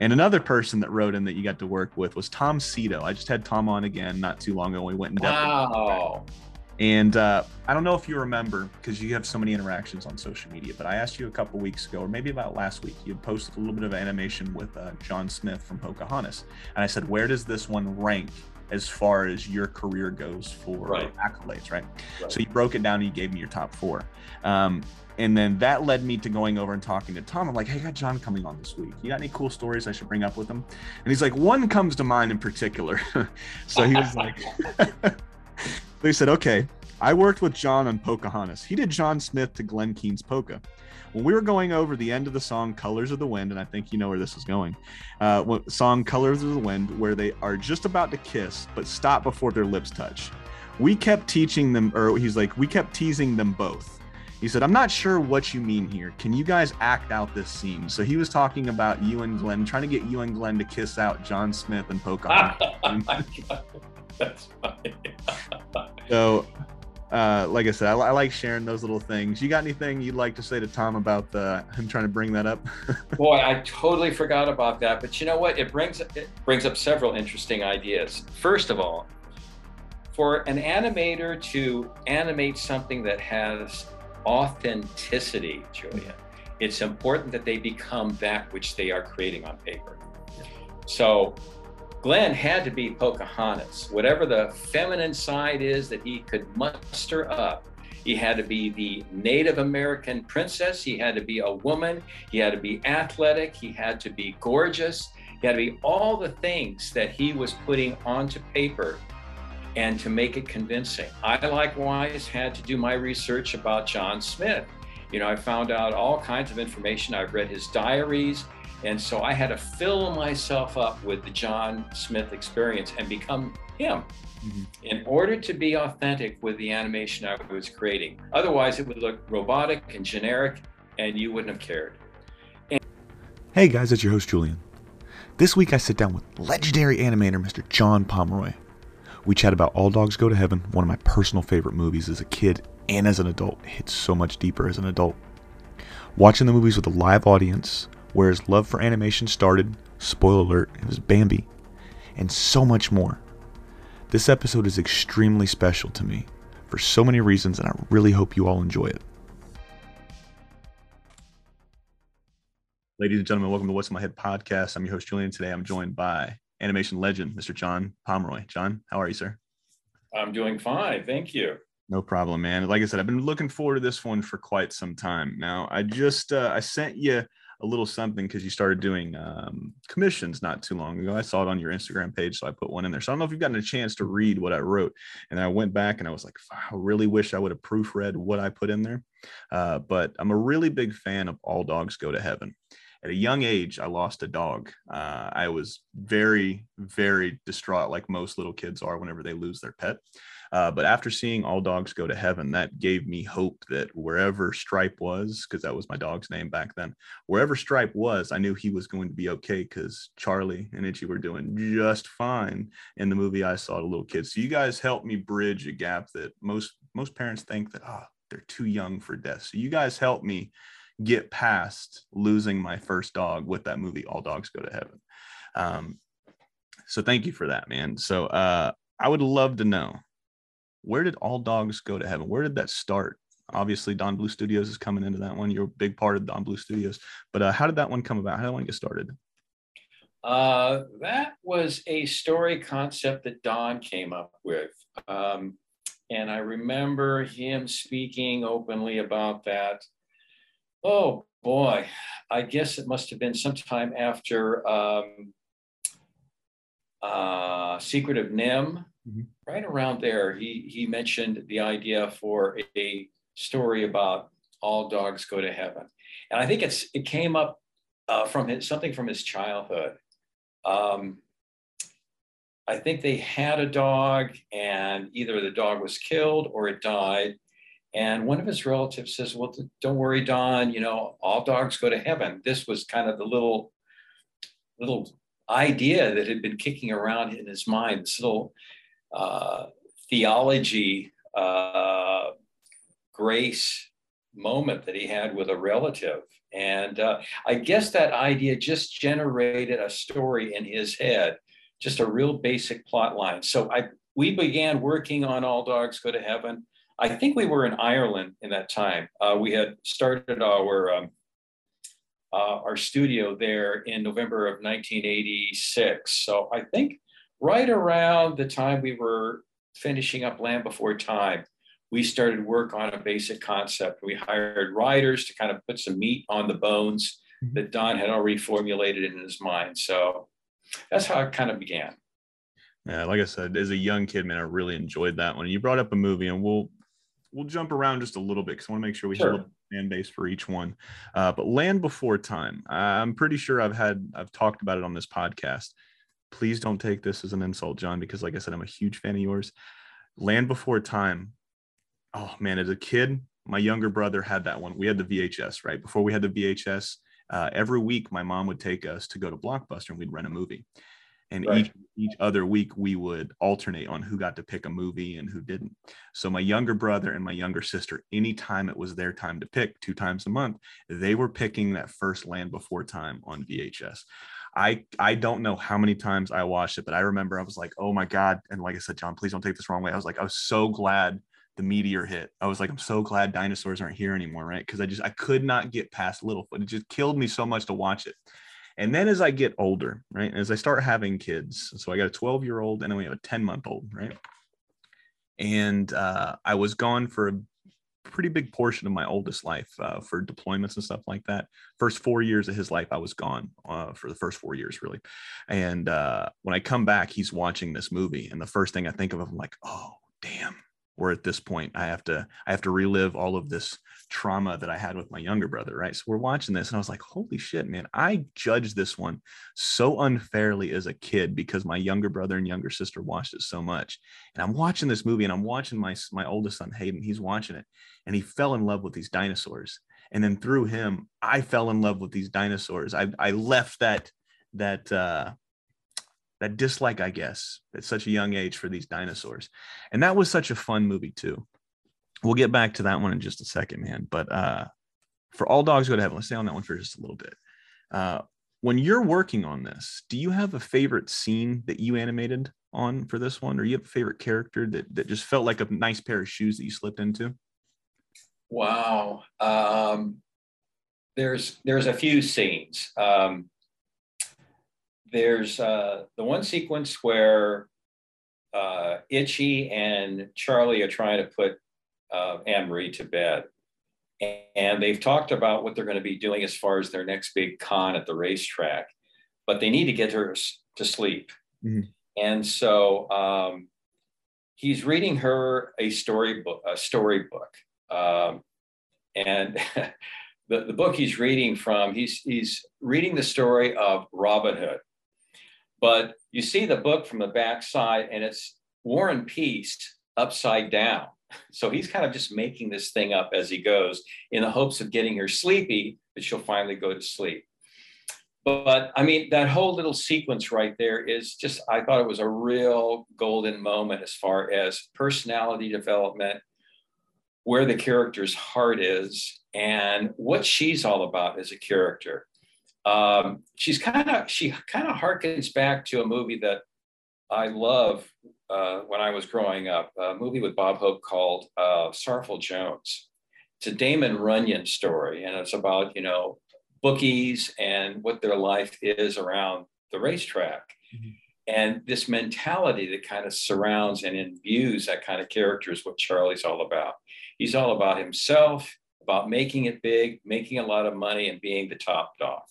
And another person that wrote in that you got to work with was Tom Sito. I just had Tom on again not too long ago. We went in depth. Wow. And uh, I don't know if you remember because you have so many interactions on social media, but I asked you a couple weeks ago, or maybe about last week, you posted a little bit of animation with uh, John Smith from Pocahontas. And I said, where does this one rank as far as your career goes for Right. accolades, right? Right. So you broke it down and you gave me your top four. Um, and then that led me to going over and talking to Tom. I'm like, hey, I got John coming on this week. You got any cool stories I should bring up with him? And he's like, one comes to mind in particular. so he was like, they said, okay, I worked with John on Pocahontas. He did John Smith to Glen Keane's Polka. When we were going over the end of the song Colors of the Wind, and I think you know where this is going, uh, song Colors of the Wind, where they are just about to kiss, but stop before their lips touch. We kept teaching them, or he's like, we kept teasing them both. He said, I'm not sure what you mean here. Can you guys act out this scene? So he was talking about you and Glen, trying to get you and Glen to kiss out John Smith and Pocahontas. Oh my God. That's funny. So, uh, like I said, I, I like sharing those little things. You got anything you'd like to say to Tom about the, him trying to bring that up? Boy, I totally forgot about that. But you know what? It brings it brings up several interesting ideas. First of all, for an animator to animate something that has authenticity, Julia, it's important that they become that which they are creating on paper. So Glen had to be Pocahontas. Whatever the feminine side is that he could muster up, he had to be the Native American princess. He had to be a woman. He had to be athletic. He had to be gorgeous. He had to be all the things that he was putting onto paper and to make it convincing. I likewise had to do my research about John Smith. You know, I found out all kinds of information. I've read his diaries. And so I had to fill myself up with the John Smith experience and become him mm-hmm. in order to be authentic with the animation I was creating. Otherwise, it would look robotic and generic, and you wouldn't have cared. Hey guys, it's your host Julian. This week I sit down with legendary animator Mr. John Pomeroy. We chat about All Dogs Go to Heaven, one of my personal favorite movies as a kid and as an adult. It hits so much deeper as an adult. Watching the movies with a live audience, where his love for animation started, spoiler alert, it was Bambi, and so much more. This episode is extremely special to me for so many reasons, and I really hope you all enjoy it. Ladies and gentlemen, welcome to What's in My Head podcast. I'm your host, Julian. Today I'm joined by animation legend, Mr. John Pomeroy. John, how are you, sir? I'm doing fine. Thank you. No problem, man. Like I said, I've been looking forward to this one for quite some time now. I just uh, I sent you a little something because you started doing um, commissions not too long ago. I saw it on your Instagram page, so I put one in there. So I don't know if you've gotten a chance to read what I wrote, and I went back and I was like, I really wish I would have proofread what I put in there. Uh, but I'm a really big fan of All Dogs Go to Heaven. At a young age, I lost a dog. Uh, I was very, very distraught, like most little kids are whenever they lose their pet. Uh, but after seeing All Dogs Go to Heaven, that gave me hope that wherever Stripe was, because that was my dog's name back then, wherever Stripe was, I knew he was going to be okay because Charlie and Itchy were doing just fine in the movie I saw to little kids. So you guys helped me bridge a gap that most most parents think that ah they're too young for death. So you guys helped me get past losing my first dog with that movie All Dogs Go to Heaven. Um, so thank you for that, man. So uh, I would love to know where did All Dogs Go to Heaven? Where did that start? Obviously, Don Bluth Studios is coming into that one. You're a big part of Don Bluth Studios, but uh, how did that one come about? How did that one get started? Uh, that was a story concept that Don came up with. Um, and I remember him speaking openly about that. Oh boy, I guess it must have been sometime after um, uh, Secret of NIMH, Mhm. right around there. He, he mentioned the idea for a story about all dogs go to heaven. And I think it's it came up uh, from his, something from his childhood. Um, I think they had a dog, and either the dog was killed or it died. And one of his relatives says, "Well, don't worry, Don. You know, all dogs go to heaven." This was kind of the little, little idea that had been kicking around in his mind. This little uh, theology, uh, grace moment that he had with a relative. And uh, I guess that idea just generated a story in his head, just a real basic plot line. So I we began working on All Dogs Go to Heaven. I think we were in Ireland in that time. Uh, we had started our um, uh, our studio there in November of 1986. So I think right around the time we were finishing up Land Before Time, we started work on a basic concept. We hired writers to kind of put some meat on the bones mm-hmm. that Don had already formulated in his mind. So that's how it kind of began. Yeah, like I said, as a young kid, man, I really enjoyed that one. You brought up a movie, and we'll we'll jump around just a little bit because I want to make sure we sure. have a fan base for each one. Uh, but Land Before Time, I'm pretty sure I've had I've talked about it on this podcast. Please don't take this as an insult, John, because like I said, I'm a huge fan of yours. Land Before Time oh man, as a kid, my younger brother had that one. We had the VHS, right? Before we had the VHS, uh, every week my mom would take us to go to Blockbuster and we'd rent a movie. And right. each each other week we would alternate on who got to pick a movie and who didn't. So my younger brother and my younger sister, anytime it was their time to pick, two times a month, they were picking that first Land Before Time on VHS. I I don't know how many times I watched it, but I remember I was like, oh my god! And like I said, John, please don't take this wrong way. I was like, I was so glad the meteor hit. I was like, I'm so glad dinosaurs aren't here anymore, right? Because I just I could not get past Littlefoot. It just killed me so much to watch it. And then as I get older, right, as I start having kids, so I got a 12 year old and then we have a 10 month old, right? And uh, I was gone for a pretty big portion of my oldest life uh, for deployments and stuff like that. First four years of his life, I was gone uh, for the first four years, really. And uh, when I come back, he's watching this movie, and the first thing I think of, I'm like, oh, damn, we're at this point i have to i have to relive all of this trauma that i had with my younger brother right so we're watching this and i was like holy shit man i judged this one so unfairly as a kid because my younger brother and younger sister watched it so much and i'm watching this movie and i'm watching my my oldest son hayden he's watching it and he fell in love with these dinosaurs and then through him i fell in love with these dinosaurs i i left that that uh that dislike, I guess, at such a young age for these dinosaurs. And that was such a fun movie too. We'll get back to that one in just a second, man. But uh, for all dogs go to heaven, let's stay on that one for just a little bit. Uh, when you're working on this, do you have a favorite scene that you animated on for this one, or you have a favorite character that that just felt like a nice pair of shoes that you slipped into? Wow. Um, there's there's a few scenes. Um, there's uh, the one sequence where uh, Itchy and Charlie are trying to put uh, Anne Marie to bed. And they've talked about what they're going to be doing as far as their next big con at the racetrack, but they need to get her to sleep. Mm-hmm. And so um, he's reading her a storybook, a storybook. Um, and the, the book he's reading from, he's, he's reading the story of Robin Hood. But you see the book from the back side, and it's War and Peace upside down. So he's kind of just making this thing up as he goes in the hopes of getting her sleepy, that she'll finally go to sleep. But, but, I mean, that whole little sequence right there is just, I thought it was a real golden moment as far as personality development, where the character's heart is, and what she's all about as a character. Um, she's kind of she kind of harkens back to a movie that I love uh, when I was growing up. A movie with Bob Hope called uh, Sorrowful Jones. It's a Damon Runyon story, and it's about you know bookies and what their life is around the racetrack. Mm-hmm. And this mentality that kind of surrounds and imbues that kind of character is what Charlie's all about. He's all about himself, about making it big, making a lot of money, and being the top dog.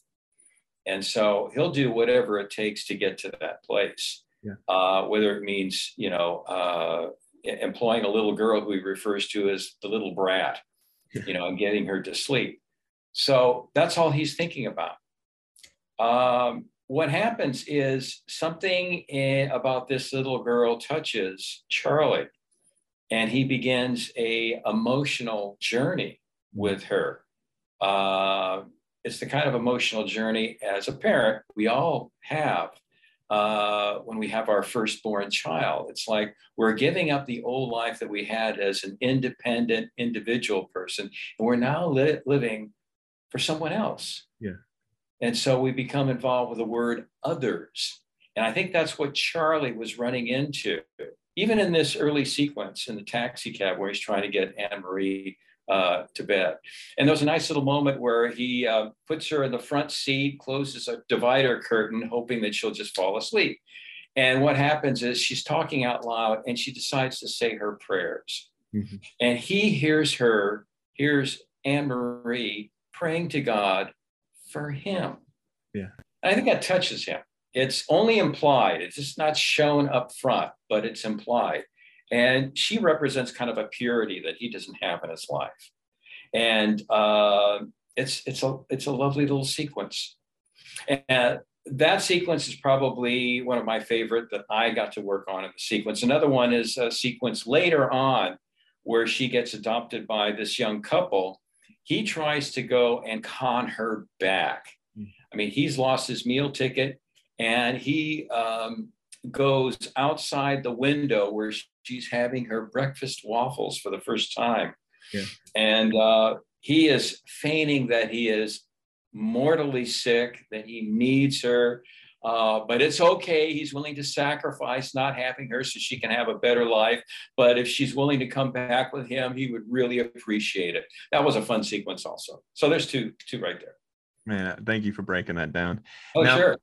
And so he'll do whatever it takes to get to that place. Yeah. Uh, whether it means, you know, uh, employing a little girl who he refers to as the little brat, you know, and getting her to sleep. So that's all he's thinking about. Um, what happens is something in, about this little girl touches Charlie, and he begins a emotional journey with her. Uh, it's the kind of emotional journey as a parent we all have uh, when we have our firstborn child. It's like we're giving up the old life that we had as an independent individual person, and we're now li- living for someone else. Yeah. And so we become involved with the word others. And I think that's what Charlie was running into, even in this early sequence in the taxi cab where he's trying to get Anne Marie uh, to bed. And there was a nice little moment where he uh, puts her in the front seat, closes a divider curtain, hoping that she'll just fall asleep. And what happens is she's talking out loud and she decides to say her prayers. Mm-hmm. And he hears her, hears Anne Marie praying to God for him. Yeah. And I think that touches him. It's only implied, it's just not shown up front, but it's implied. And she represents kind of a purity that he doesn't have in his life. And uh, it's, it's, a, it's a lovely little sequence. And that sequence is probably one of my favorite that I got to work on in the sequence. Another one is a sequence later on where she gets adopted by this young couple. He tries to go and con her back. Hmm. I mean, he's lost his meal ticket and he um, goes outside the window where she's having her breakfast waffles for the first time. Yeah. And uh, he is feigning that he is mortally sick, that he needs her. Uh, but it's okay. He's willing to sacrifice not having her so she can have a better life. But if she's willing to come back with him, he would really appreciate it. That was a fun sequence, also. So there's two, two right there. Man, thank you for breaking that down. Oh, now, sure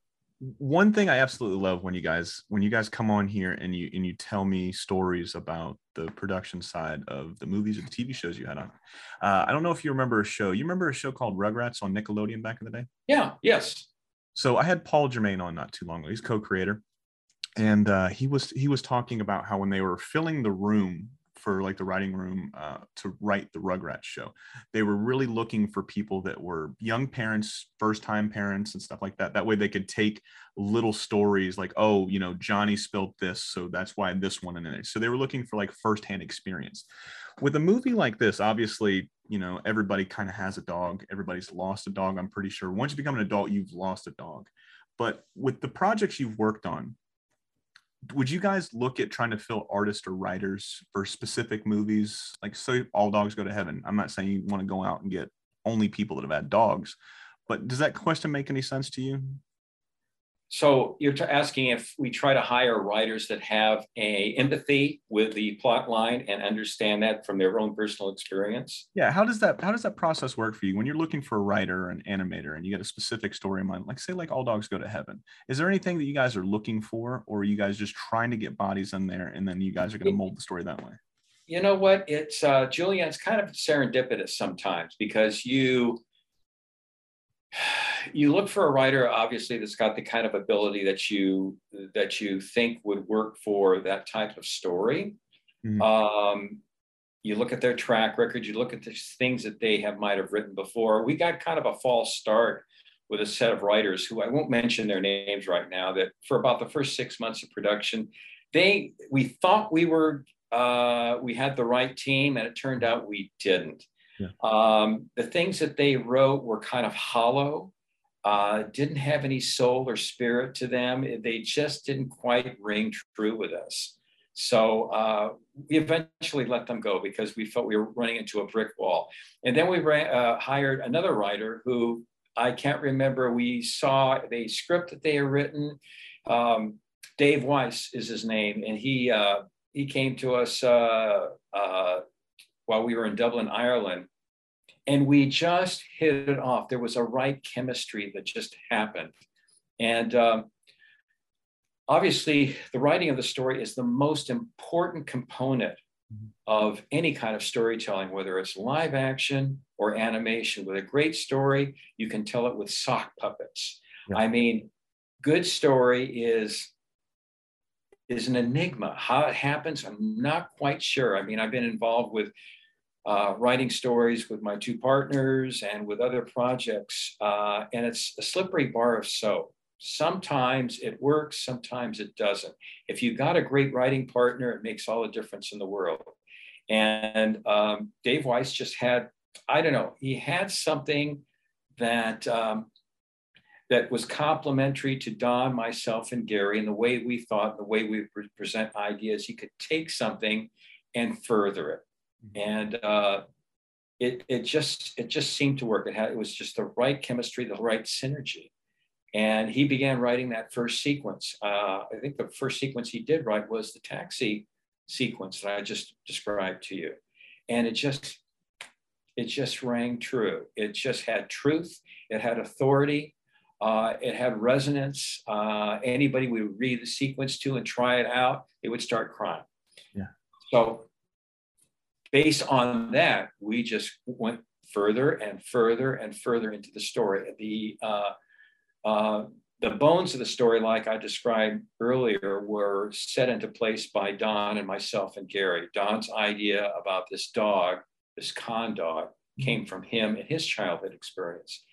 one thing I absolutely love when you guys when you guys come on here and you and you tell me stories about the production side of the movies or the TV shows you had on. Uh, I don't know if you remember a show. You remember a show called Rugrats on Nickelodeon back in the day? Yeah. Yes. So I had Paul Germain on not too long ago. He's co-creator, and uh, he was he was talking about how when they were filling the room for like the writing room uh, to write the Rugrats show. They were really looking for people that were young parents, first time parents, and stuff like that. That way they could take little stories like, oh, you know, Johnny spilled this, so that's why this one in it. So they were looking for like firsthand experience. With a movie like this, obviously, you know, everybody kind of has a dog. Everybody's lost a dog. I'm pretty sure. Once you become an adult, you've lost a dog. But with the projects you've worked on, would you guys look at trying to fill artists or writers for specific movies? Like say all dogs go to heaven. I'm not saying you want to go out and get only people that have had dogs but does that question make any sense to you so you're asking if we try to hire writers that have a empathy with the plot line and understand that from their own personal experience. Yeah, how does that how does that process work for you when you're looking for a writer or an animator and you get a specific story in mind, like say like All Dogs Go to Heaven? Is there anything that you guys are looking for, or are you guys just trying to get bodies in there and then you guys are going to mold the story that way? You know what? It's uh, Julian. It's kind of serendipitous sometimes because you you look for a writer obviously that's got the kind of ability that you that you think would work for that type of story mm-hmm. um, you look at their track record you look at the things that they have might have written before we got kind of a false start with a set of writers who i won't mention their names right now that for about the first six months of production they we thought we were uh, we had the right team and it turned out we didn't yeah. Um, the things that they wrote were kind of hollow, uh, didn't have any soul or spirit to them. They just didn't quite ring true with us. So uh, we eventually let them go because we felt we were running into a brick wall. And then we ran, uh, hired another writer who I can't remember. We saw the script that they had written. Um, Dave Weiss is his name, and he uh, he came to us uh, uh, while we were in Dublin, Ireland. And we just hit it off. There was a right chemistry that just happened. And um, obviously, the writing of the story is the most important component of any kind of storytelling, whether it's live action or animation. With a great story, you can tell it with sock puppets. Yeah. I mean, good story is is an enigma. How it happens, I'm not quite sure. I mean, I've been involved with uh, writing stories with my two partners and with other projects, uh, and it's a slippery bar of soap. Sometimes it works, sometimes it doesn't. If you've got a great writing partner, it makes all the difference in the world. And um, Dave Weiss just had, I don't know, he had something that um, that was complementary to Don, myself, and Gary, and the way we thought, the way we present ideas. He could take something and further it. And uh, it it just it just seemed to work. It had it was just the right chemistry, the right synergy, and he began writing that first sequence. Uh, I think the first sequence he did write was the taxi sequence that I just described to you, and it just it just rang true. It just had truth. It had authority. Uh, it had resonance. Uh, anybody we would read the sequence to and try it out, they would start crying. Yeah. So, based on that, we just went further and further and further into the story. The uh, uh the bones of the story, like I described earlier, were set into place by Don and myself and Gary. Don's idea about this dog, this con dog, came from him and his childhood experience.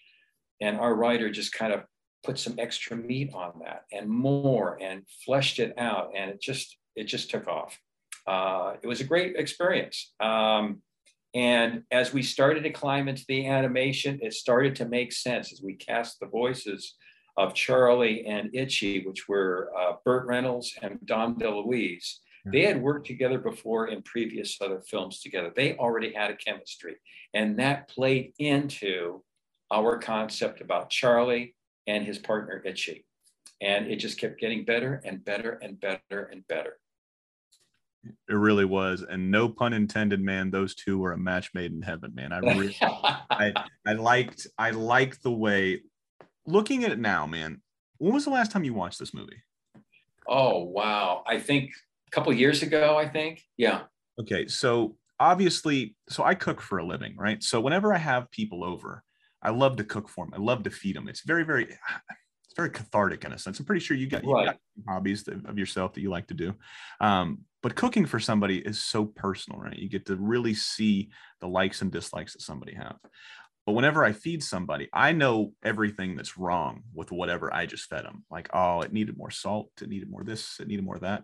And our writer just kind of put some extra meat on that and more and fleshed it out. And it just, it just took off. Uh, it was a great experience. Um, and as we started to climb into the animation, it started to make sense as we cast the voices of Charlie and Itchy, which were uh, Burt Reynolds and Dom DeLuise. They had worked together before in previous other films together. They already had a chemistry, and that played into our concept about Charlie and his partner Itchy. And it just kept getting better and better and better and better. It really was, and no pun intended, man. Those two were a match made in heaven, man. I really, I, I liked, I liked the way. Looking at it now, man. When was the last time you watched this movie? Oh wow! I think a couple years ago. I think, yeah. Okay, so obviously, so I cook for a living, right? So whenever I have people over, I love to cook for them. I love to feed them. It's very, very, it's very cathartic in a sense. I'm pretty sure you got, you got hobbies that, of yourself that you like to do. Um, but cooking for somebody is so personal, right? You get to really see the likes and dislikes that somebody have. But whenever I feed somebody, I know everything that's wrong with whatever I just fed them. Like, oh, it needed more salt, it needed more this, it needed more that.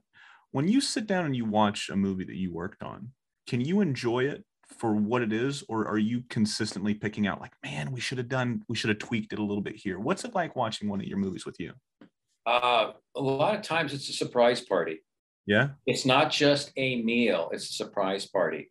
When you sit down and you watch a movie that you worked on, can you enjoy it for what it is or are you consistently picking out like man we should have done we should have tweaked it a little bit here. What's it like watching one of your movies with you? Uh, a lot of times it's a surprise party. Yeah? It's not just a meal it's a surprise party.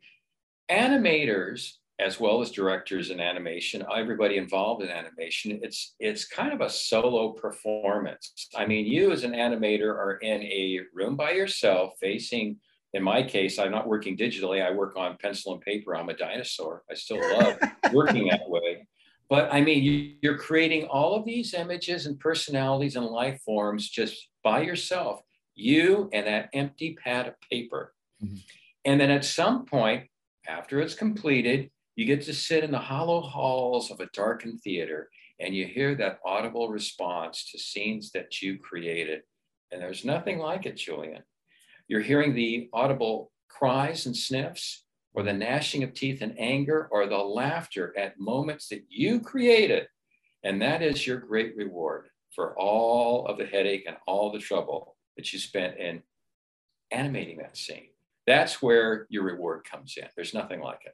Animators as well as directors in animation everybody involved in animation it's it's kind of a solo performance. I mean you as an animator are in a room by yourself facing in my case, I'm not working digitally. I work on pencil and paper. I'm a dinosaur. I still love working that way. But I mean, you, are creating all of these images and personalities and life forms just by yourself, you and that empty pad of paper. Mm-hmm. And then at some point, after it's completed, you get to sit in the hollow halls of a darkened theater and you hear that audible response to scenes that you created. And there's nothing like it, Julian. You're hearing the audible cries and sniffs, or the gnashing of teeth in anger, or the laughter at moments that you created. And that is your great reward for all of the headache and all the trouble that you spent in animating that scene. That's where your reward comes in. There's nothing like it.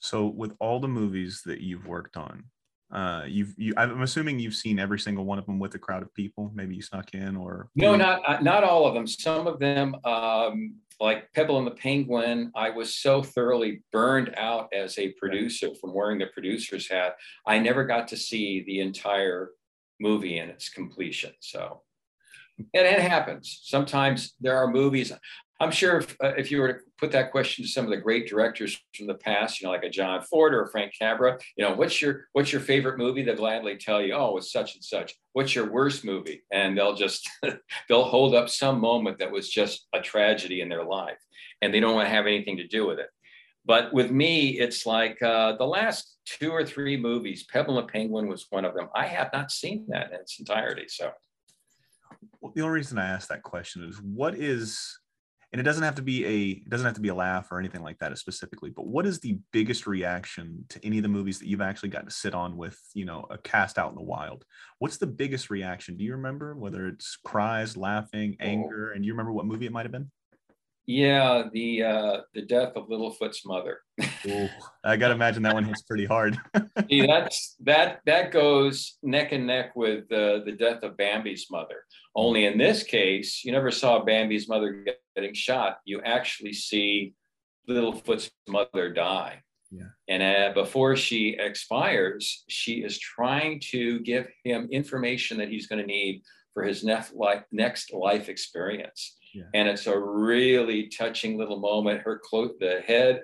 So, with all the movies that you've worked on, uh you've you i'm assuming you've seen every single one of them with a crowd of people maybe you snuck in or no not uh, not all of them. Some of them um like pebble and the penguin i was so thoroughly burned out as a producer from wearing the producer's hat i never got to see the entire movie in its completion so. And it happens. Sometimes there are movies I'm sure if, uh, if you were to put that question to some of the great directors from the past, you know, like a John Ford or a Frank Capra, you know, what's your what's your favorite movie? They'll gladly tell you, oh, it's such and such. What's your worst movie? And they'll just they'll hold up some moment that was just a tragedy in their life, and they don't want to have anything to do with it. But with me, it's like uh, the last two or three movies. Pebble and Penguin was one of them. I have not seen that in its entirety. So, well, the only reason I asked that question is, what is and it doesn't have to be a it doesn't have to be a laugh or anything like that specifically but what is the biggest reaction to any of the movies that you've actually got to sit on with you know a cast out in the wild? What's the biggest reaction? Do you remember whether it's cries laughing anger and do you remember what movie it might have been Yeah, the uh, the death of Littlefoot's mother. Ooh, I got to imagine that one hits pretty hard. See, that's that that goes neck and neck with uh, the death of Bambi's mother. Only in this case, you never saw Bambi's mother getting shot. You actually see Littlefoot's mother die. Yeah. And uh, before she expires, she is trying to give him information that he's going to need for his next life, next life experience. Yeah. And it's a really touching little moment. Her clo- the head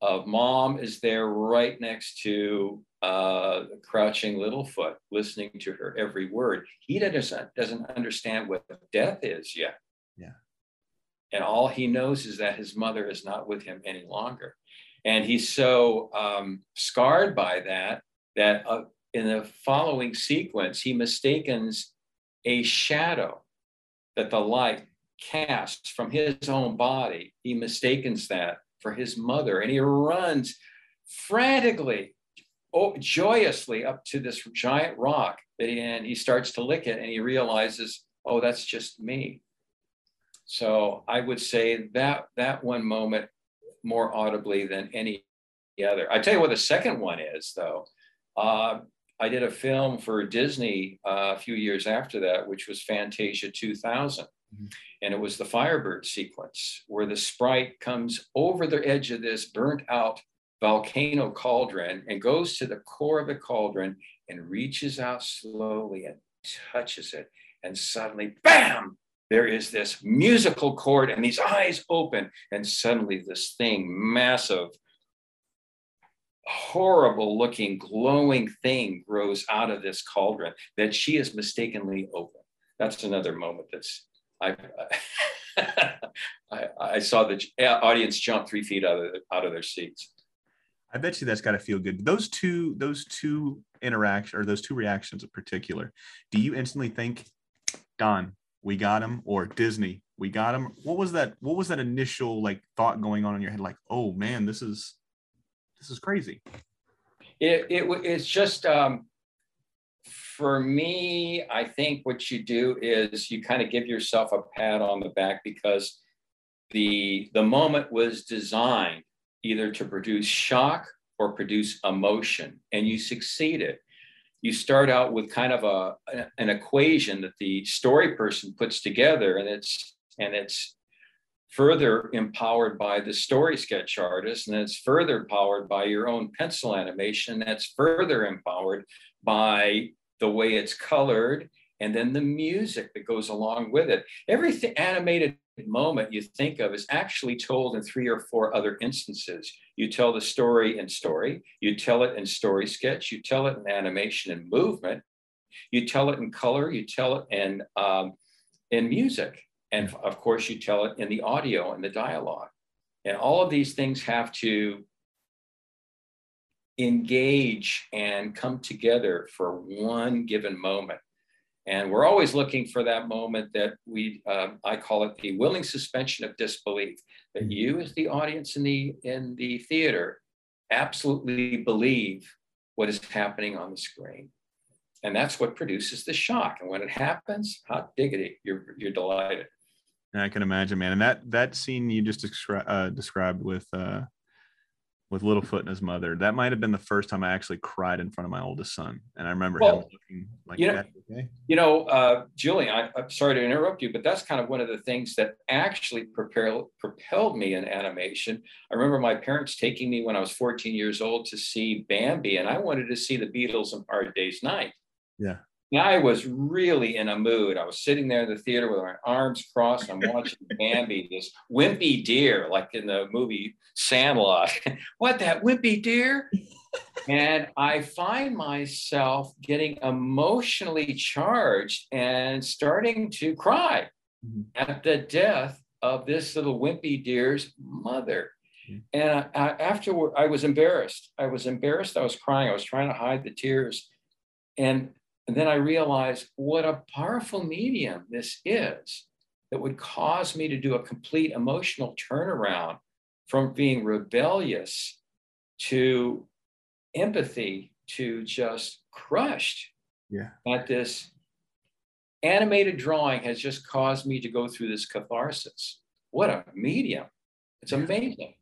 of mom is there right next to uh, crouching Littlefoot, listening to her every word. He doesn't doesn't understand what death is yet. Yeah. And all he knows is that his mother is not with him any longer. And he's so um, scarred by that that uh, in the following sequence, he mistakes a shadow that the light casts from his own body. He mistakes that for his mother, and he runs frantically, oh, joyously up to this giant rock, and he starts to lick it, and he realizes, oh, that's just me. So I would say that that one moment more audibly than any other. I tell you what the second one is, though. Uh, I did a film for Disney uh, a few years after that, which was Fantasia 2000. And it was the Firebird sequence where the sprite comes over the edge of this burnt out volcano cauldron and goes to the core of the cauldron and reaches out slowly and touches it. And suddenly, bam, there is this musical chord and these eyes open. And suddenly, this thing, massive, horrible looking, glowing thing grows out of this cauldron that she is mistakenly open. That's another moment that's I, I, I saw the audience jump three feet out of out of their seats. I bet you that's got to feel good. Those two, those two interaction or those two reactions in particular. Do you instantly think, Don, we got him, or Disney, we got him? What was that? What was that initial like thought going on in your head? Like, oh man, this is this is crazy. It, it it's just um, for me, I think what you do is you kind of give yourself a pat on the back because the the moment was designed either to produce shock or produce emotion, and you succeeded. You start out with kind of a an equation that the story person puts together, and it's and it's further empowered by the story sketch artist, and it's further powered by your own pencil animation. That's further empowered by the way it's colored, and then the music that goes along with it. Every animated moment you think of is actually told in three or four other instances. You tell the story in story, you tell it in story sketch, you tell it in animation and movement, you tell it in color, you tell it in, um, in music, and of course, you tell it in the audio and the dialogue. And all of these things have to engage and come together for one given moment. And we're always looking for that moment that we, um, I call it the willing suspension of disbelief, that mm-hmm. you as the audience in the, in the theater absolutely believe what is happening on the screen. And that's what produces the shock. And when it happens, hot diggity, you're, you're delighted. I can imagine, man. And that, that scene you just descri- uh, described with, uh, with Littlefoot and his mother. That might have been the first time I actually cried in front of my oldest son, and I remember well, him looking like, you know, okay? You know, uh, Julian, I, am sorry to interrupt you, but that's kind of one of the things that actually propelled propelled me in animation. I remember my parents taking me when I was 14 years old to see Bambi, and I wanted to see the Beatles in Hard Day's Night. Yeah. I was really in a mood. I was sitting there in the theater with my arms crossed. I'm watching Bambi, this wimpy deer, like in the movie Sandlot. what that wimpy deer? and I find myself getting emotionally charged and starting to cry mm-hmm. at the death of this little wimpy deer's mother. Mm-hmm. And I, I, afterward, I was embarrassed. I was embarrassed. I was crying. I was trying to hide the tears. And and then I realized what a powerful medium this is that would cause me to do a complete emotional turnaround from being rebellious to empathy to just crushed yeah. at this animated drawing has just caused me to go through this catharsis what a medium. It's amazing.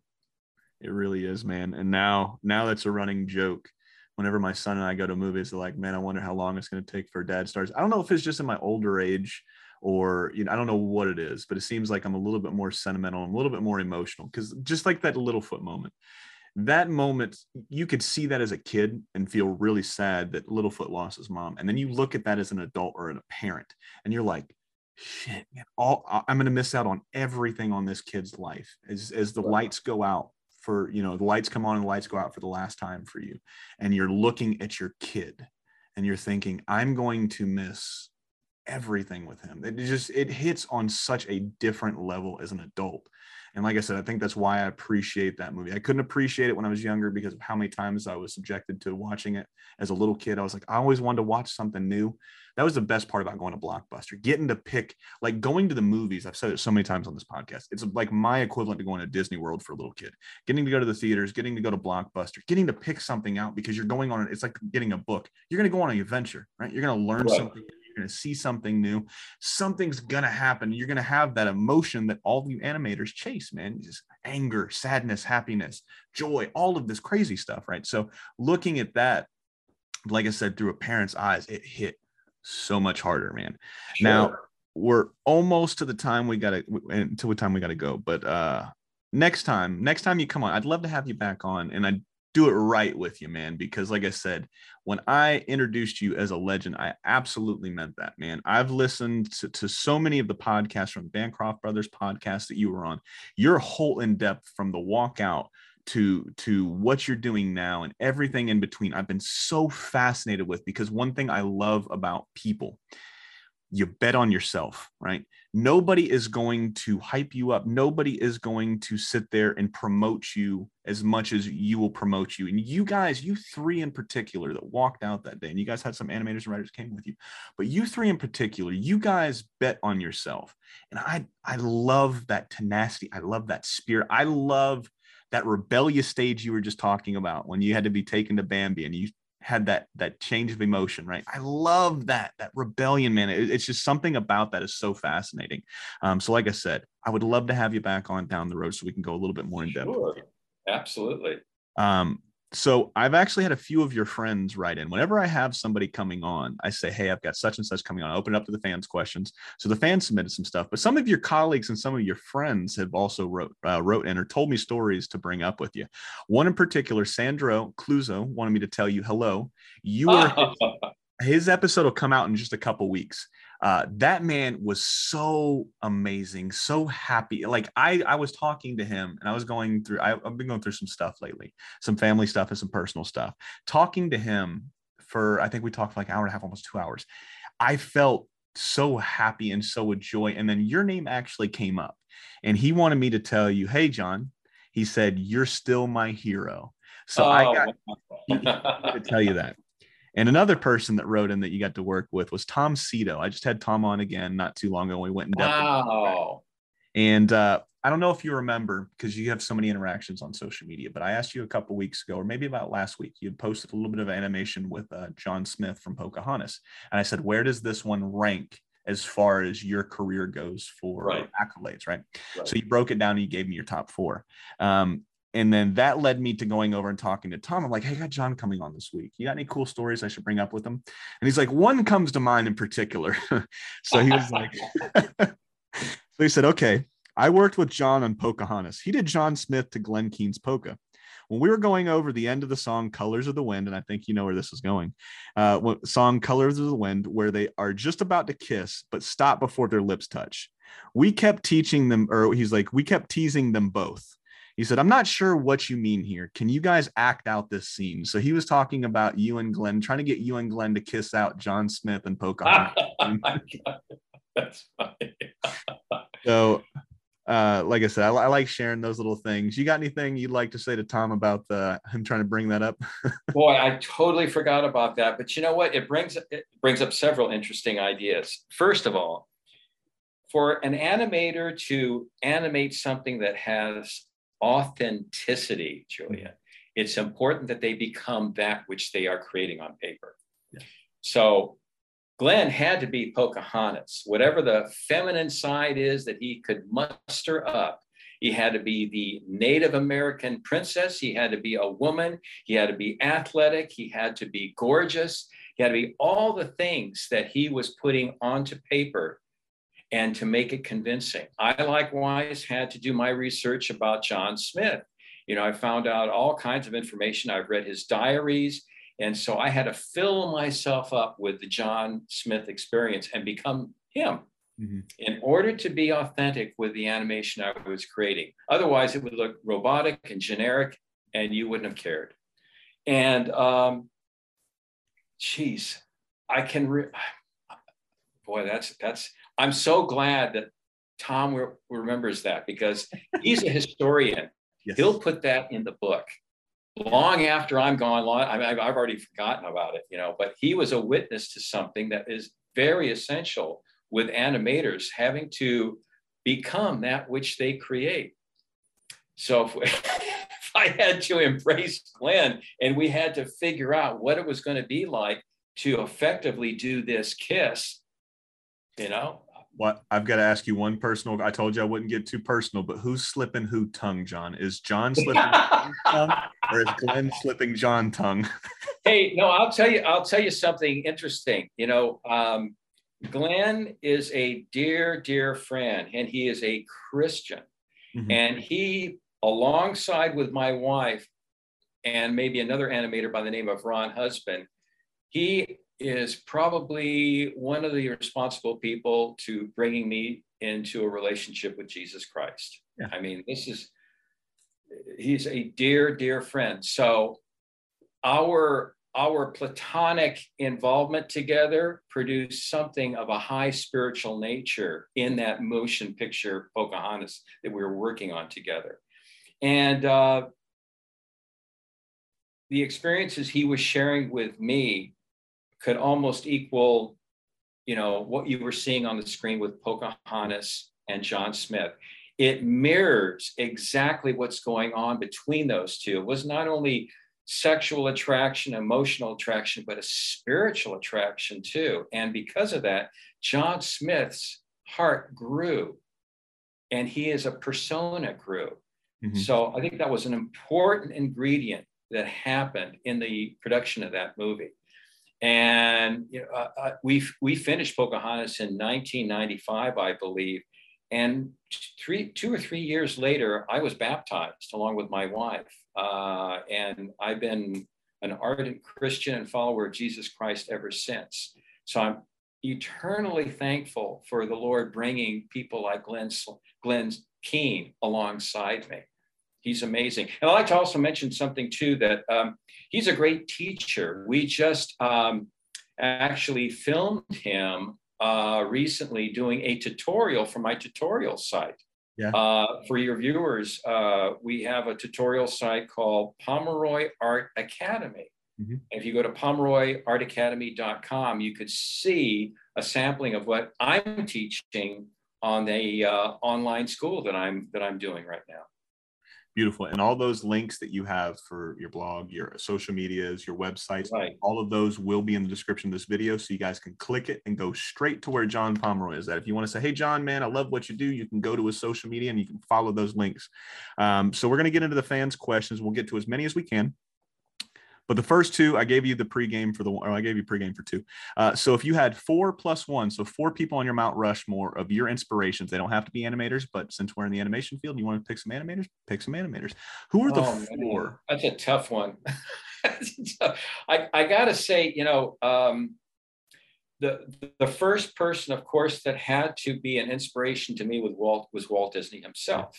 It really is, man. And now, now that's a running joke. Whenever my son and I go to movies, they're like, "Man, I wonder how long it's going to take for Dad stars." I don't know if it's just in my older age, or you know, I don't know what it is, but it seems like I'm a little bit more sentimental, and a little bit more emotional, because just like that Littlefoot moment, that moment you could see that as a kid and feel really sad that Littlefoot lost his mom, and then you look at that as an adult or a parent, and you're like, shit, man, all I'm gonna miss out on everything on this kid's life as as the lights go out for you know the lights come on and the lights go out for the last time for you, and you're looking at your kid, and you're thinking, I'm going to miss everything with him. It just it hits on such a different level as an adult. And like I said, I think that's why I appreciate that movie. I couldn't appreciate it when I was younger because of how many times I was subjected to watching it as a little kid. I was like, I always wanted to watch something new that was the best part about going to Blockbuster, getting to pick, like going to the movies. I've said it so many times on this podcast. It's like my equivalent to going to Disney World for a little kid, getting to go to the theaters, getting to go to Blockbuster, getting to pick something out because you're going on, it's like getting a book. You're going to go on an adventure, right? You're going to learn right. something. You're going to see something new. Something's going to happen. You're going to have that emotion that all the animators chase, man. Just anger, sadness, happiness, joy, all of this crazy stuff, right? So looking at that, like I said, through a parent's eyes, it hit so much harder, man. Sure. Now we're almost to the time we gotta until the time we gotta go. But uh next time, next time you come on, I'd love to have you back on and I do it right with you, man. Because like I said, when I introduced you as a legend, I absolutely meant that, man. I've listened to, to so many of the podcasts from Bancroft Brothers podcast that you were on. Your whole in depth from the walkout to to what you're doing now and everything in between i've been so fascinated with because one thing i love about people you bet on yourself right? Nobody is going to hype you up. Nobody is going to sit there and promote you as much as you will promote you. And you guys you three in particular that walked out that day and you guys had some animators and writers came with you but you three in particular you guys bet on yourself. And i i love that tenacity. I love that spirit. I love that rebellious stage you were just talking about when you had to be taken to Bambi and you had that that change of emotion right? I love that that rebellion man. It, it's just something about that is so fascinating. Um, so like i said i would love to have you back on down the road so we can go a little bit more in depth sure. absolutely. Um, so I've actually had a few of your friends write in. Whenever I have somebody coming on, I say, "Hey, I've got such and such coming on." I open it up to the fans' questions. So the fans submitted some stuff, but some of your colleagues and some of your friends have also wrote uh, wrote in or told me stories to bring up with you. One in particular, Sandro Cleuzo, wanted me to tell you hello. You are his episode will come out in just a couple weeks. Uh, that man was so amazing, so happy. Like I, I was talking to him, and I was going through. I, I've been going through some stuff lately, some family stuff and some personal stuff. Talking to him for, I think we talked for like an hour and a half, almost two hours. I felt so happy and so a joy. And then your name actually came up, and he wanted me to tell you, "Hey, John," he said, "You're still my hero." So oh. I got to tell you that. And another person that wrote in that you got to work with was Tom Sito. I just had Tom on again not too long ago. We went in depth. Wow. And uh, I don't know if you remember because you have so many interactions on social media, but I asked you a couple weeks ago, or maybe about last week, you had posted a little bit of animation with uh, John Smith from Pocahontas. And I said, where does this one rank as far as your career goes for right. accolades, right? right? So you broke it down and you gave me your top four. Um, and then that led me to going over and talking to Tom. I'm like, hey, I got John coming on this week. You got any cool stories I should bring up with him? And he's like, one comes to mind in particular. so he was like, so he said, okay, I worked with John on Pocahontas. He did John Smith to Glen Keane's Polka. When we were going over the end of the song Colors of the Wind, and I think you know where this is going, uh, song Colors of the Wind, where they are just about to kiss, but stop before their lips touch. We kept teaching them, or he's like, we kept teasing them both he said, I'm not sure what you mean here. Can you guys act out this scene? So he was talking about you and Glen, trying to get you and Glen to kiss out John Smith and Pocahontas. Oh my god. That's funny. so, uh, like I said, I, I, like sharing those little things. You got anything you'd like to say to Tom about the, him trying to bring that up? Boy, I totally forgot about that. But you know what? It brings it brings up several interesting ideas. First of all, for an animator to animate something that has authenticity, Julia. Mm-hmm. It's important that they become that which they are creating on paper. Yeah. So Glen had to be Pocahontas. Whatever the feminine side is that he could muster up, he had to be the Native American princess. He had to be a woman. He had to be athletic. He had to be gorgeous. He had to be all the things that he was putting onto paper and to make it convincing. I likewise had to do my research about John Smith. You know, I found out all kinds of information. I've read his diaries. And so I had to fill myself up with the John Smith experience and become him mm-hmm. in order to be authentic with the animation I was creating. Otherwise, it would look robotic and generic, and you wouldn't have cared. And um, geez, I can. Re- Boy, that's that's. I'm so glad that Tom re- remembers that because he's a historian. Yes. He'll put that in the book long after I'm gone. Long, I mean, I've already forgotten about it, you know. But he was a witness to something that is very essential with animators having to become that which they create. So if, we, if I had to embrace Glen and we had to figure out what it was going to be like to effectively do this kiss, you know. What I've got to ask you one personal. I told you I wouldn't get too personal, but who's slipping who tongue, John? Is John slipping tongue, or is Glen slipping John tongue? hey, no, I'll tell you. I'll tell you something interesting. You know, um, Glen is a dear, dear friend, and he is a Christian. Mm-hmm. And he, alongside with my wife and maybe another animator by the name of Ron Husband, he is probably one of the responsible people to bringing me into a relationship with Jesus Christ. Yeah. I mean, this is, he's a dear, dear friend. So our our platonic involvement together produced something of a high spiritual nature in that motion picture Pocahontas that we were working on together. And uh, the experiences he was sharing with me could almost equal, you know, what you were seeing on the screen with Pocahontas and John Smith. It mirrors exactly what's going on between those two. It was not only sexual attraction, emotional attraction, but a spiritual attraction too. And because of that, John Smith's heart grew and he is a persona grew. Mm-hmm. So I think that was an important ingredient that happened in the production of that movie. And you know, uh, uh we we finished Pocahontas in 1995, I believe, and three, two or three years later, I was baptized along with my wife. Uh, and I've been an ardent Christian and follower of Jesus Christ ever since. So I'm eternally thankful for the Lord bringing people like Glen, Glen Keane alongside me. He's amazing. And I'd like to also mention something too that um, he's a great teacher. We just um, actually filmed him uh, recently doing a tutorial for my tutorial site. Yeah. Uh, for your viewers, uh, we have a tutorial site called Pomeroy Art Academy. Mm-hmm. If you go to pomeroyartacademy.com, you could see a sampling of what I'm teaching on the uh, online school that I'm that I'm doing right now beautiful. And all those links that you have for your blog your social medias your websites right. all of those will be in the description of this video so you guys can click it and go straight to where john pomeroy is at. If you want to say hey john man i love what you do you can go to his social media and you can follow those links. Um, so we're going to get into the fans questions. We'll get to as many as we can but the first two, I gave you the pregame for the one, I gave you pregame for two. Uh, so if you had four plus one, so four people on your Mount Rushmore of your inspirations, they don't have to be animators, but since we're in the animation field, you want to pick some animators, pick some animators. Who are the oh, four? Man. That's a tough one. I, I got to say, you know, um, the the first person, of course, that had to be an inspiration to me with Walt was Walt Disney himself.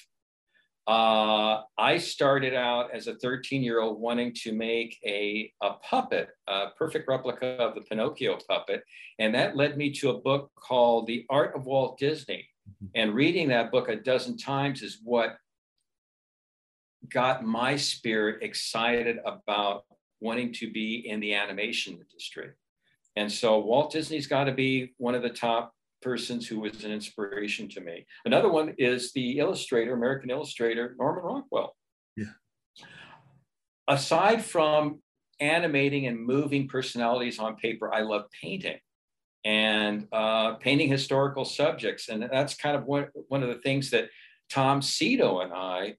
Uh, I started out as a 13 year old wanting to make a, a puppet, a perfect replica of the Pinocchio puppet. And that led me to a book called The Art of Walt Disney. Mm-hmm. And reading that book a dozen times is what got my spirit excited about wanting to be in the animation industry. And so Walt Disney's got to be one of the top persons who was an inspiration to me. Another one is the illustrator, American illustrator, Norman Rockwell. Yeah. Aside from animating and moving personalities on paper, I love painting. and uh, painting historical subjects. And that's kind of one, one of the things that Tom Sito and I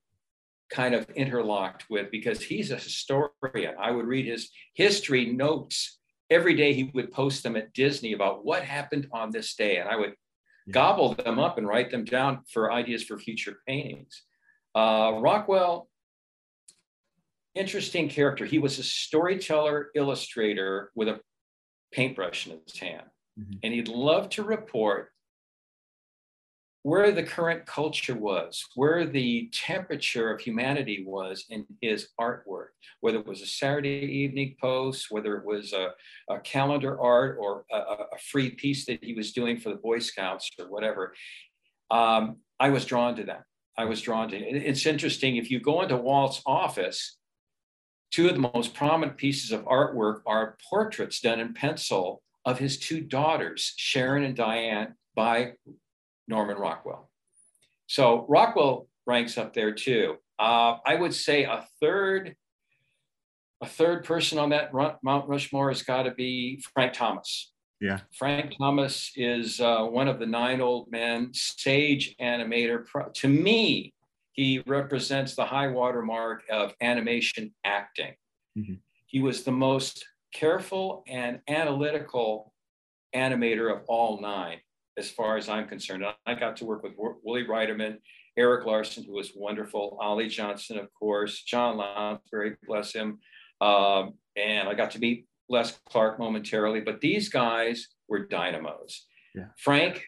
kind of interlocked with because he's a historian. I would read his history notes every day. He would post them at Disney about what happened on this day, and I would yeah. gobble them up and write them down for ideas for future paintings. Uh, Rockwell, interesting character. He was a storyteller, illustrator with a paintbrush in his hand, mm-hmm. and he'd love to report where the current culture was, where the temperature of humanity was in his artwork, whether it was a Saturday evening post, whether it was a, a calendar art or a, a, free piece that he was doing for the Boy Scouts or whatever. Um, I was drawn to that. I was drawn to it. It's interesting. If you go into Walt's office, two of the most prominent pieces of artwork are portraits done in pencil of his two daughters, Sharon and Diane, by Norman Rockwell. So Rockwell ranks up there too. Uh, I would say a third, a third person on that Mount Rushmore has got to be Frank Thomas. Yeah. Frank Thomas is uh, one of the nine old men, sage animator. To me, he represents the high watermark of animation acting. Mm-hmm. He was the most careful and analytical animator of all nine as far as I'm concerned. I got to work with Woolie Reitherman, Eric Larson, who was wonderful, Ollie Johnston, of course, John Lounsbery, bless him. Um, and I got to meet Les Clark momentarily, but these guys were dynamos. Yeah. Frank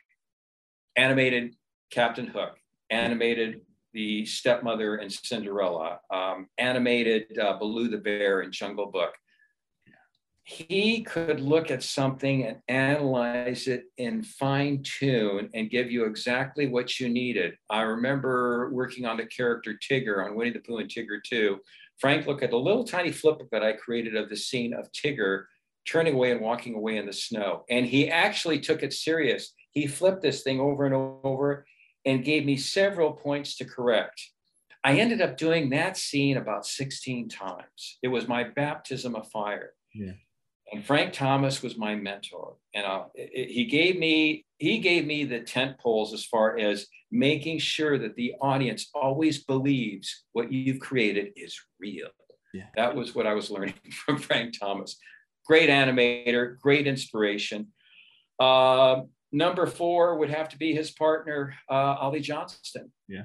animated Captain Hook, animated the stepmother in Cinderella, um, animated uh, Baloo the bear in Jungle Book, he could look at something and analyze it in fine tune and give you exactly what you needed. I remember working on the character Tigger on Winnie the Pooh and Tigger 2. Frank looked at a little tiny flip that I created of the scene of Tigger turning away and walking away in the snow. And he actually took it serious. He flipped this thing over and over and gave me several points to correct. I ended up doing that scene about 16 times. It was my baptism of fire. Yeah. And Frank Thomas was my mentor, and uh, he gave me he gave me the tent poles as far as making sure that the audience always believes what you've created is real. Yeah. That was what I was learning from Frank Thomas. Great animator, great inspiration. Uh, number four would have to be his partner, uh, Ollie Johnston. Yeah.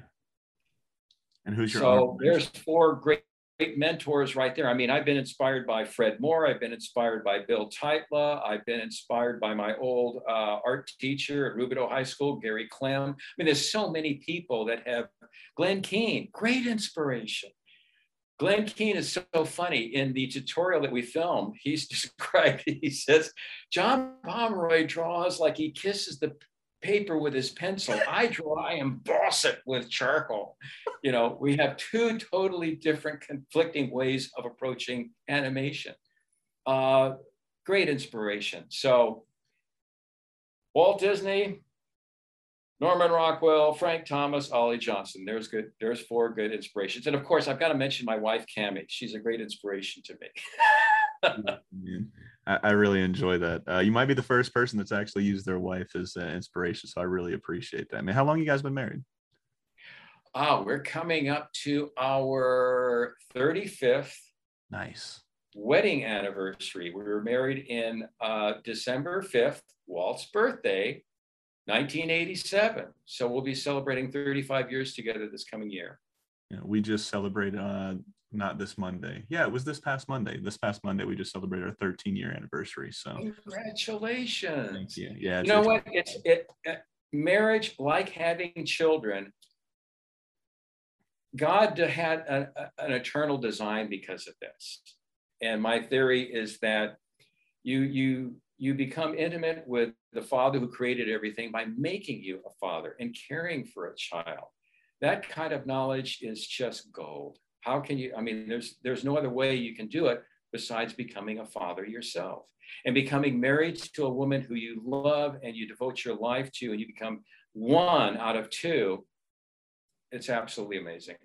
And who's your so there's four great great mentors right there. I mean, I've been inspired by Fred Moore. I've been inspired by Bill Tytla. I've been inspired by my old uh, art teacher at Rubidoux High School, Gary Clem. I mean, there's so many people that have Glen Keane, great inspiration. Glen Keane is so funny. In the tutorial that we filmed, he's described, he says, John Pomeroy draws like he kisses the paper with his pencil. I draw, I emboss it with charcoal. You know, we have two totally different conflicting ways of approaching animation. Uh, great inspiration. So Walt Disney, Norman Rockwell, Frank Thomas, Ollie Johnston. There's good, there's four good inspirations. And of course, I've got to mention my wife, Cami. She's a great inspiration to me. I, I really enjoy that. Uh, you might be the first person that's actually used their wife as uh, inspiration, so I really appreciate that. I mean, how long you guys been married? Oh, we're coming up to our 35th. Nice. Wedding anniversary. We were married in uh, December 5th, Walt's birthday, 1987. So we'll be celebrating 35 years together this coming year. Yeah, we just celebrated uh, not this Monday. Yeah, it was this past Monday. This past Monday, we just celebrated our 13 year anniversary. So congratulations. Thank you. Yeah. You know what? It's it, uh, marriage, like having children. God had a, a, an eternal design because of this, and my theory is that you you you become intimate with the Father who created everything by making you a father and caring for a child. That kind of knowledge is just gold how can you i mean there's there's no other way you can do it besides becoming a father yourself and becoming married to a woman who you love and you devote your life to and you become one out of two. It's absolutely amazing.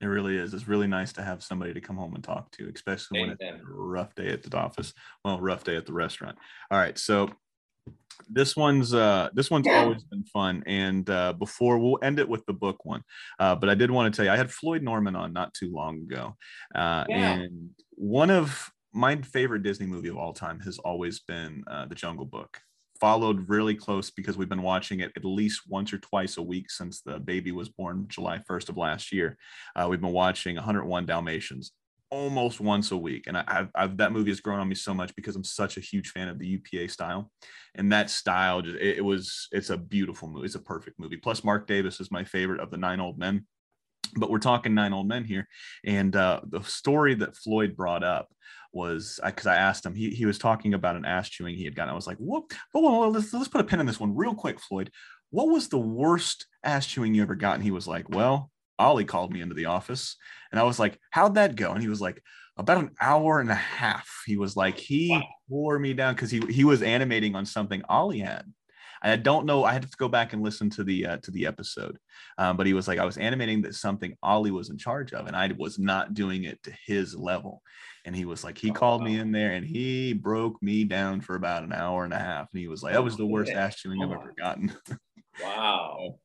It really is. It's really nice to have somebody to come home and talk to especially Amen. when it's a rough day at the office well rough day at the restaurant. All right. So this one's uh this one's always been fun and uh before we'll end it with the book one. Uh but i did want to tell you i had floyd norman on not too long ago uh Yeah. and one of my favorite disney movie of all time has always been uh the jungle book. Followed really close because we've been watching it at least once or twice a week since the baby was born july 1st of last year. Uh, we've been watching 101 dalmatians almost once a week and I, I've, I've that movie has grown on me so much because i'm such a huge fan of the upa style and that style just it, it was it's a beautiful movie it's a perfect movie. Plus marc davis is my favorite of the nine old men but we're talking nine old men here and uh, the story that floyd brought up was because I, asked him he, he was talking about an ass chewing he had gotten. I was like what well, let's, let's put a pin in this one real quick floyd. What was the worst ass chewing you ever got and he was like well ollie called me into the office and i was like how'd that go and he was like about an hour and a half he was like he Wow. wore me down because he he was animating on something ollie had I don't know. I had to go back and listen to the uh, to the episode, um, but he was like, I was animating that something Ollie was in charge of, and I was not doing it to his level. And he was like, he Oh, called me in there and he broke me down for about an hour and a half. And he was like, that was the worst Yeah. ass chewing I've Oh. ever gotten. Wow.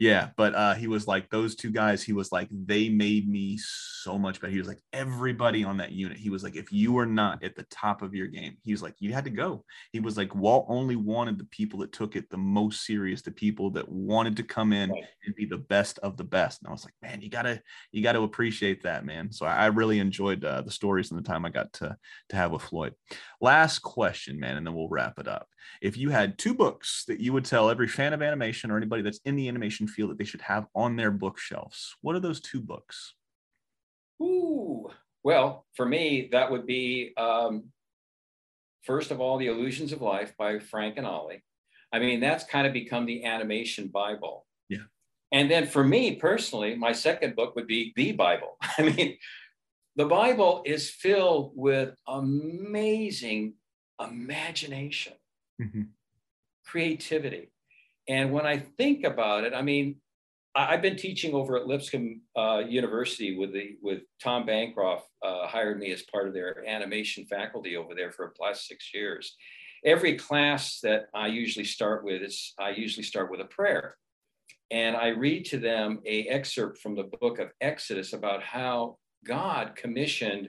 Yeah, but uh, he was like those two guys. He was like they made me so much better. He was like everybody on that unit. He was like if you were not at the top of your game, he was like you had to go. He was like Walt only wanted the people that took it the most serious, the people that wanted to come in and be the best of the best. And I was like, man, you gotta you gotta appreciate that, man. So I, I really enjoyed uh, the stories and the time I got to to have with Floyd. Last question, man, and then we'll wrap it up if you had two books that you would tell every fan of animation or anybody that's in the animation field that they should have on their bookshelves, what are those two books? Ooh. Well, for me, that would be um, first of all, The Illusions of Life by Frank and Ollie. I mean, that's kind of become the animation Bible. Yeah. And then for me personally, my second book would be the Bible. I mean, the Bible is filled with amazing imagination. creativity. And when I think about it, I mean, I've been teaching over at Lipscomb uh, University with the with Tom Bancroft uh, hired me as part of their animation faculty over there for the last six years. Every class that I usually start with is I usually start with a prayer, and I read to them a excerpt from the book of Exodus about how God commissioned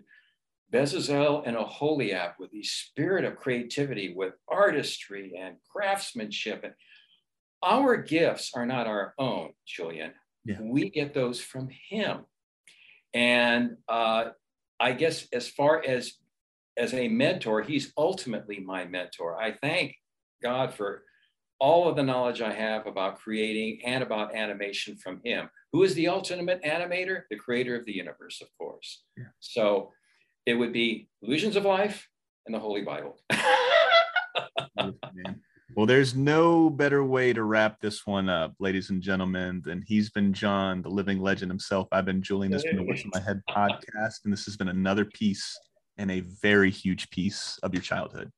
Bezalel and Aholiab with the spirit of creativity, with artistry and craftsmanship. And our gifts are not our own, Julian. Yeah. We get those from him. And uh, I guess as far as as a mentor, he's ultimately my mentor. I thank God for all of the knowledge I have about creating and about animation from him. Who is the ultimate animator? The creator of the universe, of course. Yeah. So it would be Illusions of Life and the Holy Bible. Man. Well, there's no better way to wrap this one up, ladies and gentlemen, than he's been John, the living legend himself. I've been Julian. This has been the What's in My Head podcast, and this has been another piece and a very huge piece of your childhood.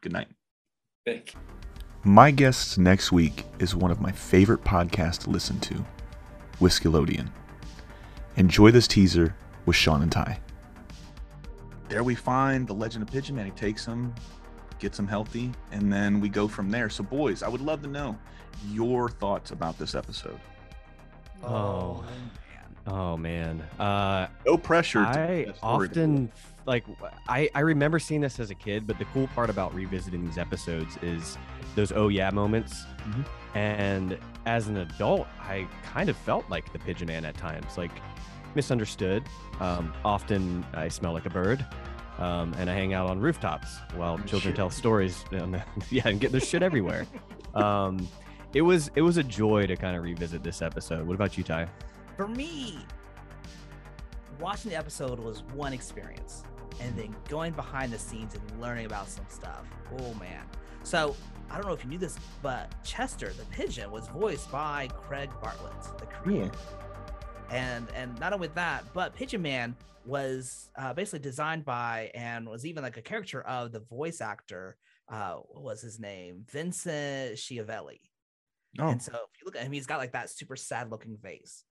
Good night. Thank you. My guest next week is one of my favorite podcasts to listen to, Whiskeylodeon. Enjoy this teaser with Sean and Ty. there we find the legend of pigeon man he takes him gets him healthy and then we go from there so boys i would love to know your thoughts about this episode Oh. man. Oh man. Uh, no pressure to I that story to often like I I remember seeing this as a kid, but the cool part about revisiting these episodes is those oh yeah moments. Mhm. And as an adult, I kind of felt like the pigeon man at times, like misunderstood. Um, often I smell like a bird. Um, and I hang out on rooftops while children Shit. tell stories. And, yeah, and get their shit everywhere. Um, it was it was a joy to kind of revisit this episode. What about you, Ty? For me, watching the episode was one experience, and then going behind the scenes and learning about some stuff. Oh man! So I don't know if you knew this, but Chester the pigeon was voiced by Craig Bartlett, the creator. And and not only that, but Pigeon Man was uh, basically designed by and was even like a character of the voice actor. Uh, what was his name? Vincent Schiavelli. oh And so if you look at him, he's got like that super sad looking face.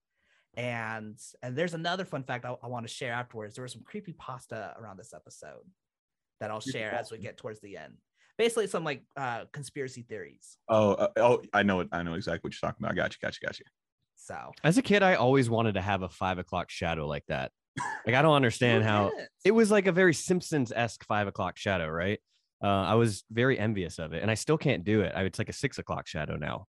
And and there's another fun fact I, I want to share afterwards. There was some creepy pasta around this episode that I'll share as we get towards the end. basically some like uh conspiracy theories. Oh, uh, oh, I know it. I know exactly what you're talking about. I got you. Got you. Got you. So As a kid, I always wanted to have a five o'clock shadow like that. Like I don't understand how it was like a very Simpsons esque five o'clock shadow, right? Uh, I was very envious of it, and I still can't do it. I, it's like a six o'clock shadow now.